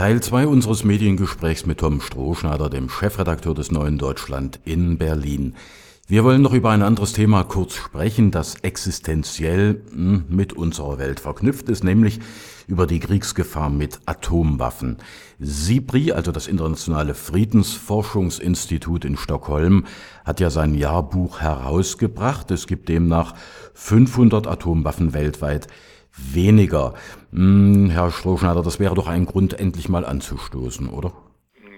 Teil 2 unseres Mediengesprächs mit Tom Strohschneider, dem Chefredakteur des Neuen Deutschland in Berlin. Wir wollen noch über ein anderes Thema kurz sprechen, das existenziell hm, mit unserer Welt verknüpft ist, nämlich über die Kriegsgefahr mit Atomwaffen. SIPRI, also das Internationale Friedensforschungsinstitut in Stockholm, hat ja sein Jahrbuch herausgebracht. Es gibt demnach 500 Atomwaffen weltweit weniger. Hm, Herr Strohschneider, das wäre doch ein Grund, endlich mal anzustoßen, oder?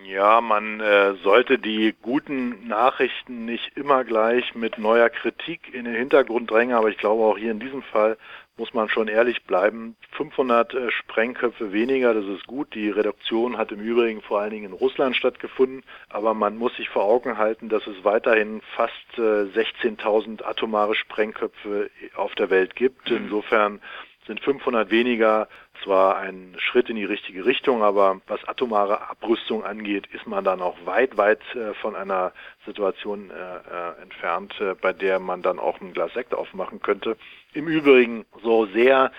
Ja, man äh, sollte die guten Nachrichten nicht immer gleich mit neuer Kritik in den Hintergrund drängen, aber ich glaube auch hier in diesem Fall muss man schon ehrlich bleiben. 500 äh, Sprengköpfe weniger, das ist gut. Die Reduktion hat im Übrigen vor allen Dingen in Russland stattgefunden, aber man muss sich vor Augen halten, dass es weiterhin fast äh, 16.000 atomare Sprengköpfe auf der Welt gibt. Insofern sind 500 weniger zwar ein Schritt in die richtige Richtung, aber was atomare Abrüstung angeht, ist man dann auch weit, weit äh, von einer Situation äh, äh, entfernt, bei der man dann auch ein Glas Sekt aufmachen könnte. Im Übrigen, so sehr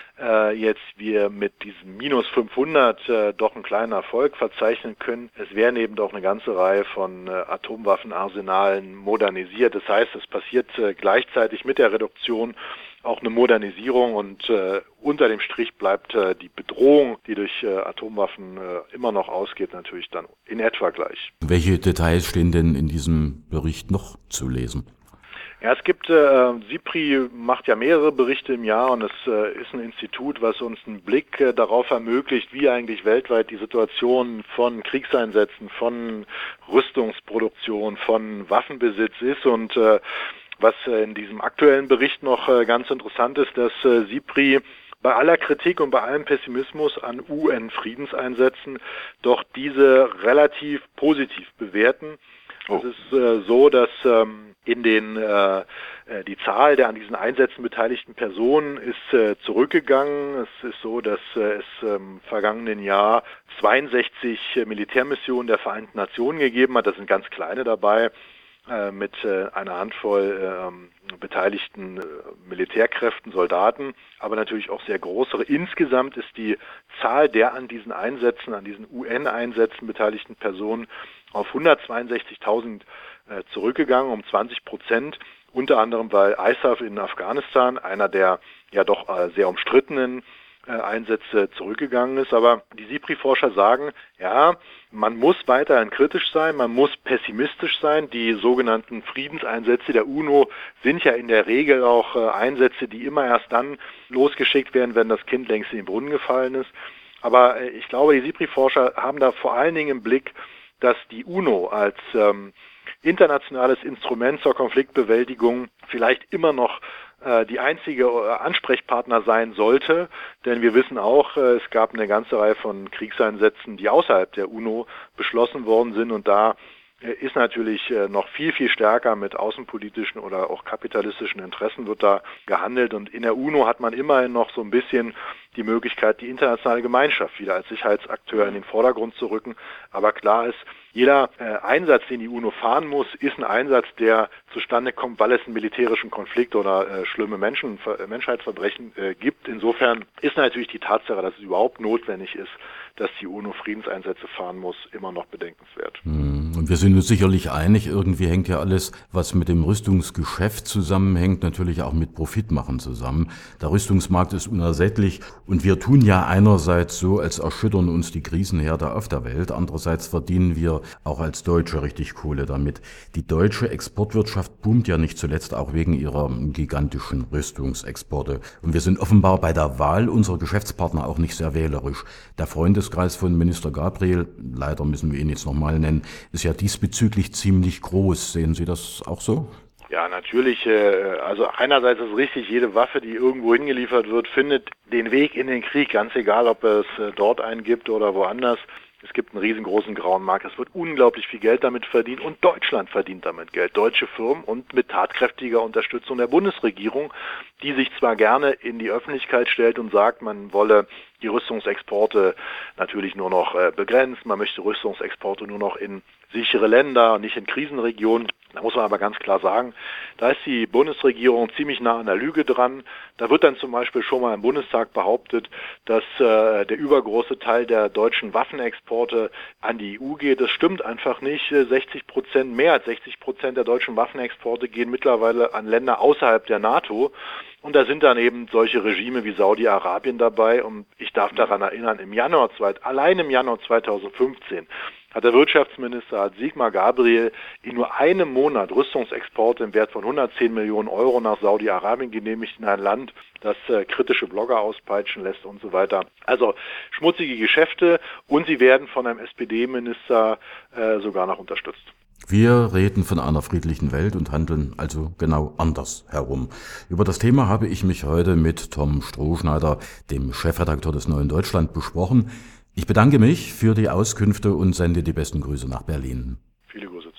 jetzt wir mit diesem minus 500 äh, doch einen kleinen Erfolg verzeichnen können, es werden eben doch eine ganze Reihe von Atomwaffenarsenalen modernisiert. Das heißt, es passiert gleichzeitig mit der Reduktion auch eine Modernisierung und äh, unter dem Strich bleibt äh, die Bedrohung, die durch äh, Atomwaffen äh, immer noch ausgeht, natürlich dann in etwa gleich. Welche Details stehen denn in diesem Bericht noch zu lesen? Ja, es gibt, äh, SIPRI macht ja mehrere Berichte im Jahr und es äh, ist ein Institut, was uns einen Blick äh, darauf ermöglicht, wie eigentlich weltweit die Situation von Kriegseinsätzen, von Rüstungsproduktion, von Waffenbesitz ist und äh, was äh, in diesem aktuellen Bericht noch äh, ganz interessant ist, dass äh, SIPRI bei aller Kritik und bei allem Pessimismus an UN-Friedenseinsätzen doch diese relativ positiv bewerten. Oh. Es ist äh, so, dass ähm, in den äh, die Zahl der an diesen Einsätzen beteiligten Personen ist äh, zurückgegangen. Es ist so, dass äh, es im vergangenen Jahr 62 Militärmissionen der Vereinten Nationen gegeben hat. Das sind ganz kleine dabei. Äh, mit äh, einer Handvoll ähm, beteiligten äh, Militärkräften, Soldaten, aber natürlich auch sehr größere. Insgesamt ist die Zahl der an diesen Einsätzen, an diesen UN-Einsätzen beteiligten Personen auf 162.000 zurückgegangen, um 20 Prozent. Unter anderem, weil ISAF in Afghanistan, einer der ja doch sehr umstrittenen Einsätze zurückgegangen ist. Aber die SIPRI-Forscher sagen, ja, man muss weiterhin kritisch sein, man muss pessimistisch sein. Die sogenannten Friedenseinsätze der UNO sind ja in der Regel auch äh, Einsätze, die immer erst dann losgeschickt werden, wenn das Kind längst in den Brunnen gefallen ist. Aber äh, ich glaube, die SIPRI-Forscher haben da vor allen Dingen im Blick, dass die UNO als ähm, internationales Instrument zur Konfliktbewältigung vielleicht immer noch die einzige äh, Ansprechpartner sein sollte, denn wir wissen auch, äh, es gab eine ganze Reihe von Kriegseinsätzen, die außerhalb der UNO beschlossen worden sind und da ist natürlich noch viel, viel stärker mit außenpolitischen oder auch kapitalistischen Interessen wird da gehandelt. Und in der UNO hat man immerhin noch so ein bisschen die Möglichkeit, die internationale Gemeinschaft wieder als Sicherheitsakteur in den Vordergrund zu rücken. Aber klar ist, jeder äh, Einsatz, den die UNO fahren muss, ist ein Einsatz, der zustande kommt, weil es einen militärischen Konflikt oder äh, schlimme Menschen, äh, Menschheitsverbrechen äh, gibt. Insofern ist natürlich die Tatsache, dass es überhaupt notwendig ist, dass die UNO Friedenseinsätze fahren muss, immer noch bedenkenswert. Hm, und wir sind uns sicherlich einig, irgendwie hängt ja alles, was mit dem Rüstungsgeschäft zusammenhängt, natürlich auch mit Profitmachen zusammen. Der Rüstungsmarkt ist unersättlich und wir tun ja einerseits so, als erschüttern uns die Krisenherde auf der Welt, andererseits verdienen wir auch als Deutsche richtig Kohle damit. Die deutsche Exportwirtschaft boomt ja nicht zuletzt auch wegen ihrer gigantischen Rüstungsexporte. Und wir sind offenbar bei der Wahl unserer Geschäftspartner auch nicht sehr wählerisch. Der Freundeskreis von Minister Gabriel, leider müssen wir ihn jetzt nochmal nennen, ist ja diesbezüglich ziemlich groß. Sehen Sie das auch so? Ja, natürlich. Äh, also einerseits ist richtig, jede Waffe, die irgendwo hingeliefert wird, findet den Weg in den Krieg, ganz egal, ob es äh, dort einen gibt oder woanders. Es gibt einen riesengroßen grauen Markt. Es wird unglaublich viel Geld damit verdient und Deutschland verdient damit Geld. Deutsche Firmen und mit tatkräftiger Unterstützung der Bundesregierung, die sich zwar gerne in die Öffentlichkeit stellt und sagt, man wolle die Rüstungsexporte natürlich nur noch äh, begrenzt. Man möchte Rüstungsexporte nur noch in sichere Länder, nicht in Krisenregionen. Da muss man aber ganz klar sagen, da ist die Bundesregierung ziemlich nah an der Lüge dran. Da wird dann zum Beispiel schon mal im Bundestag behauptet, dass äh, der übergroße Teil der deutschen Waffenexporte an die EU geht. Das stimmt einfach nicht. 60 Prozent, mehr als 60 Prozent der deutschen Waffenexporte gehen mittlerweile an Länder außerhalb der NATO. Und da sind dann eben solche Regime wie Saudi-Arabien dabei. Und ich darf daran erinnern, im Januar, allein im Januar 2015 hat der Wirtschaftsminister Sigmar Gabriel in nur einem Monat Rüstungsexporte im Wert von 110 Millionen Euro nach Saudi-Arabien genehmigt in ein Land, das äh, kritische Blogger auspeitschen lässt und so weiter. Also schmutzige Geschäfte und sie werden von einem SPD-Minister äh, sogar noch unterstützt. Wir reden von einer friedlichen Welt und handeln also genau anders herum. Über das Thema habe ich mich heute mit Tom Strohschneider, dem Chefredakteur des Neuen Deutschland, besprochen. Ich bedanke mich für die Auskünfte und sende die besten Grüße nach Berlin. Viele Grüße